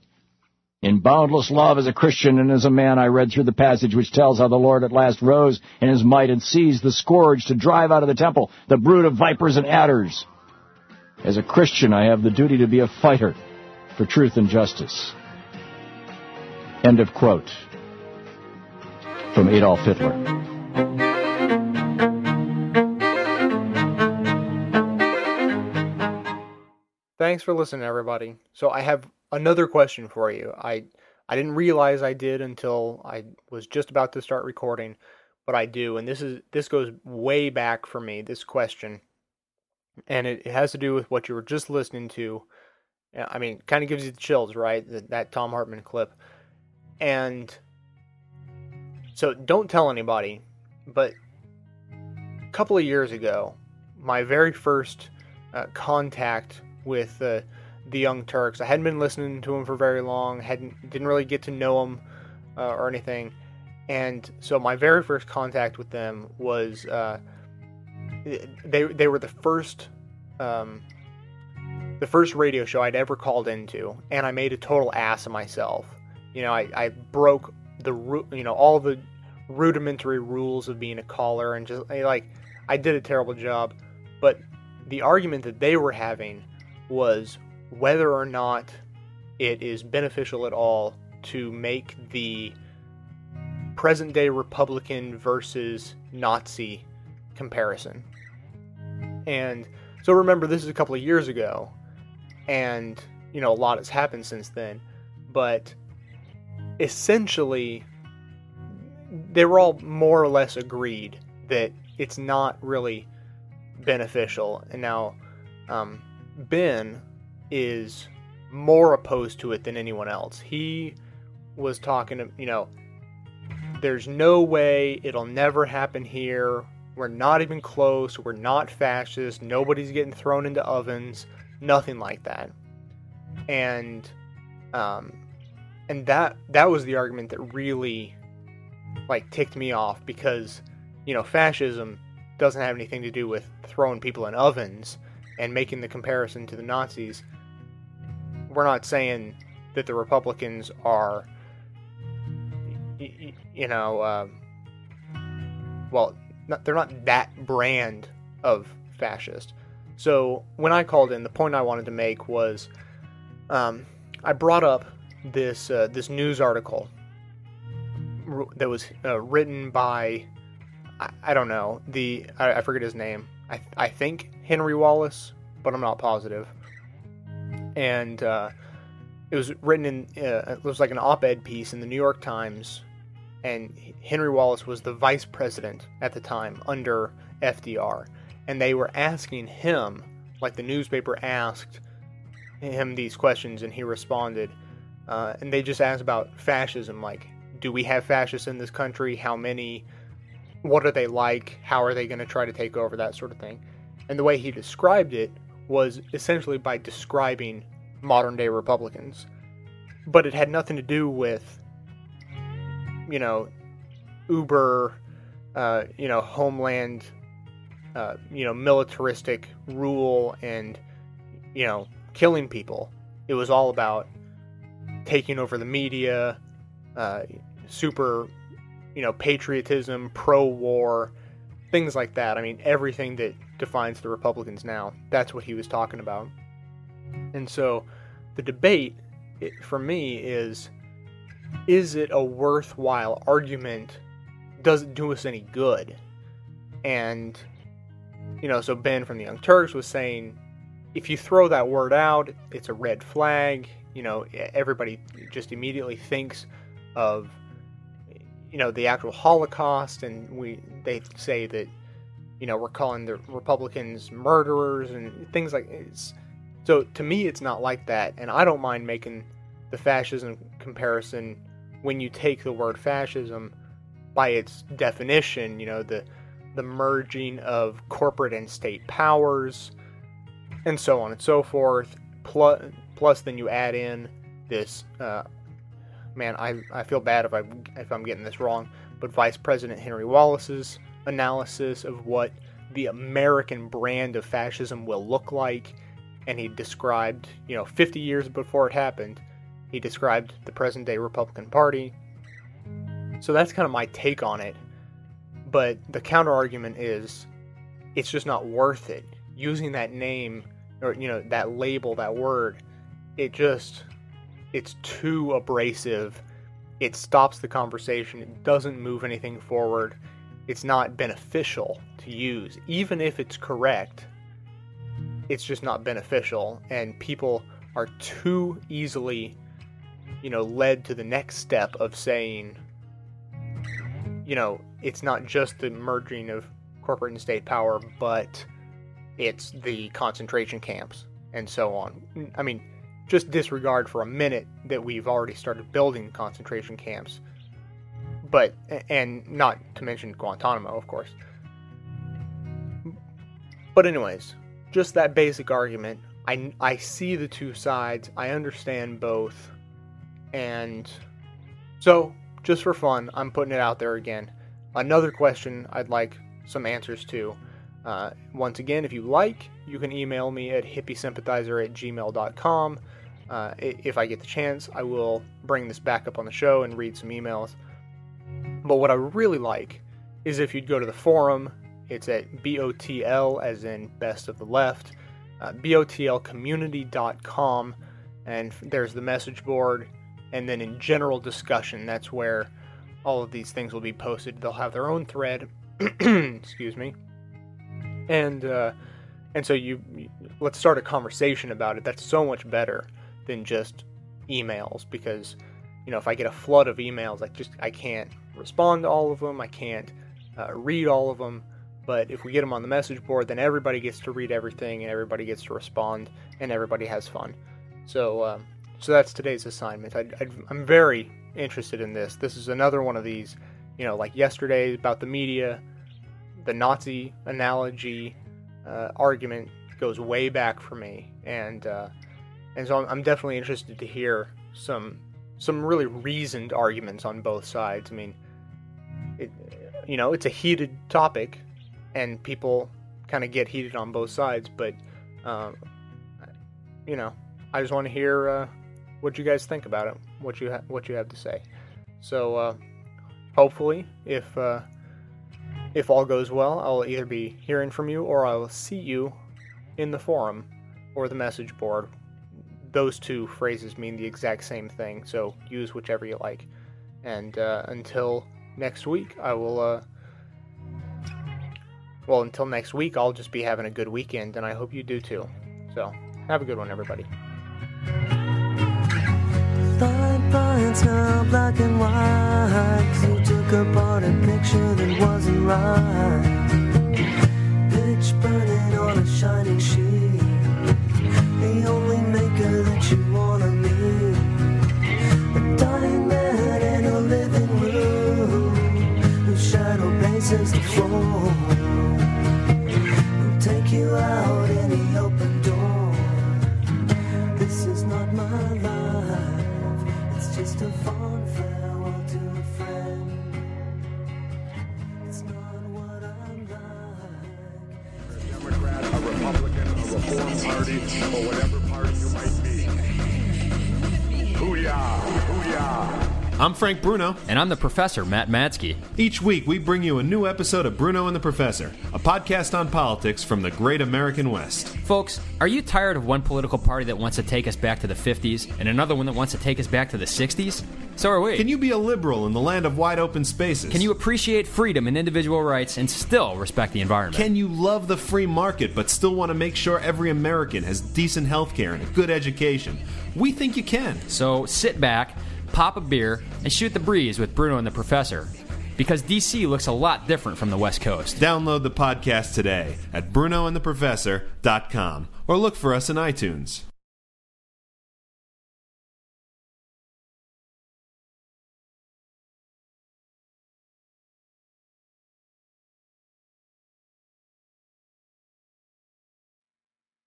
In boundless love as a Christian and as a man, I read through the passage which tells how the Lord at last rose in his might and seized the scourge to drive out of the temple the brood of vipers and adders. As a Christian, I have the duty to be a fighter for truth and justice. End of quote. From Adolf Hitler. Thanks for listening, everybody. So I have another question for you. I I didn't realize I did until I was just about to start recording, but I do, and this is this goes way back for me. This question, and it, it has to do with what you were just listening to. I mean, kind of gives you the chills, right? That, that Thom Hartmann clip, and so don't tell anybody, but a couple of years ago, my very first uh, contact with uh, the Young Turks, I hadn't been listening to them for very long, hadn't didn't really get to know them uh, or anything, and so my very first contact with them was uh, they they were the first um, the first radio show I'd ever called into, and I made a total ass of myself. You know, I, I broke the you know all the rudimentary rules of being a caller, and just like I did a terrible job. But the argument that they were having was whether or not it is beneficial at all to make the present day Republican versus Nazi comparison. And so remember, this is a couple of years ago, and you know a lot has happened since then. But essentially, they were all more or less agreed that it's not really beneficial. And now, um, Ben is more opposed to it than anyone else. He was talking, to, you know, there's no way it'll never happen here. We're not even close. We're not fascist. Nobody's getting thrown into ovens. Nothing like that. And um, and that that was the argument that really like ticked me off because you know fascism doesn't have anything to do with throwing people in ovens and making the comparison to the Nazis. We're not saying that the Republicans are you know uh, well not, they're not that brand of fascist. So when I called in, the point I wanted to make was um, I brought up this uh, this news article that was uh, written by I, I, don't know the I, I forget his name. I, I think Henry Wallace, but I'm not positive. And uh, it was written in uh, it was like an op-ed piece in the New York Times, and Henry Wallace was the vice president at the time under FDR, and they were asking him like the newspaper asked him these questions, and he responded uh, and they just asked about fascism, like, do we have fascists in this country? How many? What are they like? How are they going to try to take over? That sort of thing. And the way he described it was essentially by describing modern day Republicans. But it had nothing to do with, you know, uber, uh, you know, homeland, uh, you know, militaristic rule and, you know, killing people. It was all about taking over the media, uh, super, you know, patriotism, pro-war, things like that. I mean, everything that defines the Republicans now. That's what he was talking about. And so, the debate it, for me is: is it a worthwhile argument? Does it do us any good? And you know, so Ben from the Young Turks was saying, if you throw that word out, it's a red flag you know everybody just immediately thinks of you know the actual Holocaust, and we they say that you know we're calling the Republicans murderers and things like it's. So to me, it's not like that, and I don't mind making the fascism comparison when you take the word fascism by its definition. You know the the merging of corporate and state powers, and so on and so forth. Plus, Plus, then you add in this. Uh, man, I, I feel bad if I if I'm getting this wrong, but Vice President Henry Wallace's analysis of what the American brand of fascism will look like, and he described, you know, 50 years before it happened, he described the present day Republican Party. So that's kind of my take on it. But the counter argument is it's just not worth it. Using that name or you know that label, that word, it just it's too abrasive. It stops the conversation. It doesn't move anything forward. It's not beneficial to use. Even if it's correct, it's just not beneficial. And people are too easily, you know, led to the next step of saying, you know, it's not just the merging of corporate and state power, but it's the concentration camps and so on. I mean, just disregard for a minute that we've already started building concentration camps. but and not to mention Guantanamo, of course. But anyways, just that basic argument. I I see the two sides. I understand both, and so just for fun, I'm putting it out there again. Another question I'd like some answers to. Uh, once again, if you like, you can email me at hippiesympathizer at gmail.com. Uh, if I get the chance, I will bring this back up on the show and read some emails. But what I really like is if you'd go to the forum, it's at BOTL, as in best of the left, uh, BOTLcommunity.com, and there's the message board. And then in general discussion, that's where all of these things will be posted. They'll have their own thread. (clears throat) Excuse me. And uh, and so you, you let's start a conversation about it. That's so much better than just emails because you know if I get a flood of emails, I just I can't respond to all of them. I can't uh, read all of them. But if we get them on the message board, then everybody gets to read everything and everybody gets to respond and everybody has fun. So, um, so that's today's assignment. I, am very interested in this. This is another one of these, you know, like yesterday about the media, the Nazi analogy uh, argument goes way back for me, and uh, and so I'm, definitely interested to hear some some really reasoned arguments on both sides. I mean, it, you know, it's a heated topic, and people kind of get heated on both sides. But, um, you know, I just want to hear uh, what you guys think about it, what you ha- what you have to say. So, uh, hopefully, if uh, if all goes well, I'll either be hearing from you or I will see you in the forum or the message board. Those two phrases mean the exact same thing, so use whichever you like. And uh, until next week, I will uh, well, until next week, I'll just be having a good weekend, and I hope you do too. So, have a good one, everybody. black and white. You took apart a picture that wasn't right. Pitch burning on a shining sheet. The only the floor you out open door. This is not my life, it's just a fond farewell to a friend. It's not what I'm like. A Democrat, a Republican, a Reform Party, or whatever I'm Frank Bruno. And I'm the professor, Matt Matsky. Each week, we bring you a new episode of Bruno and the Professor, a podcast on politics from the great American West. Folks, are you tired of one political party that wants to take us back to the 50s and another one that wants to take us back to the 60s? So are we. Can you be a liberal in the land of wide open spaces? Can you appreciate freedom and individual rights and still respect the environment? Can you love the free market but still want to make sure every American has decent health care and a good education? We think you can. So sit back pop a beer, and shoot the breeze with Bruno and the Professor. Because DC looks a lot different from the West Coast. Download the podcast today at BrunoandTheProfessor.com or look for us in iTunes.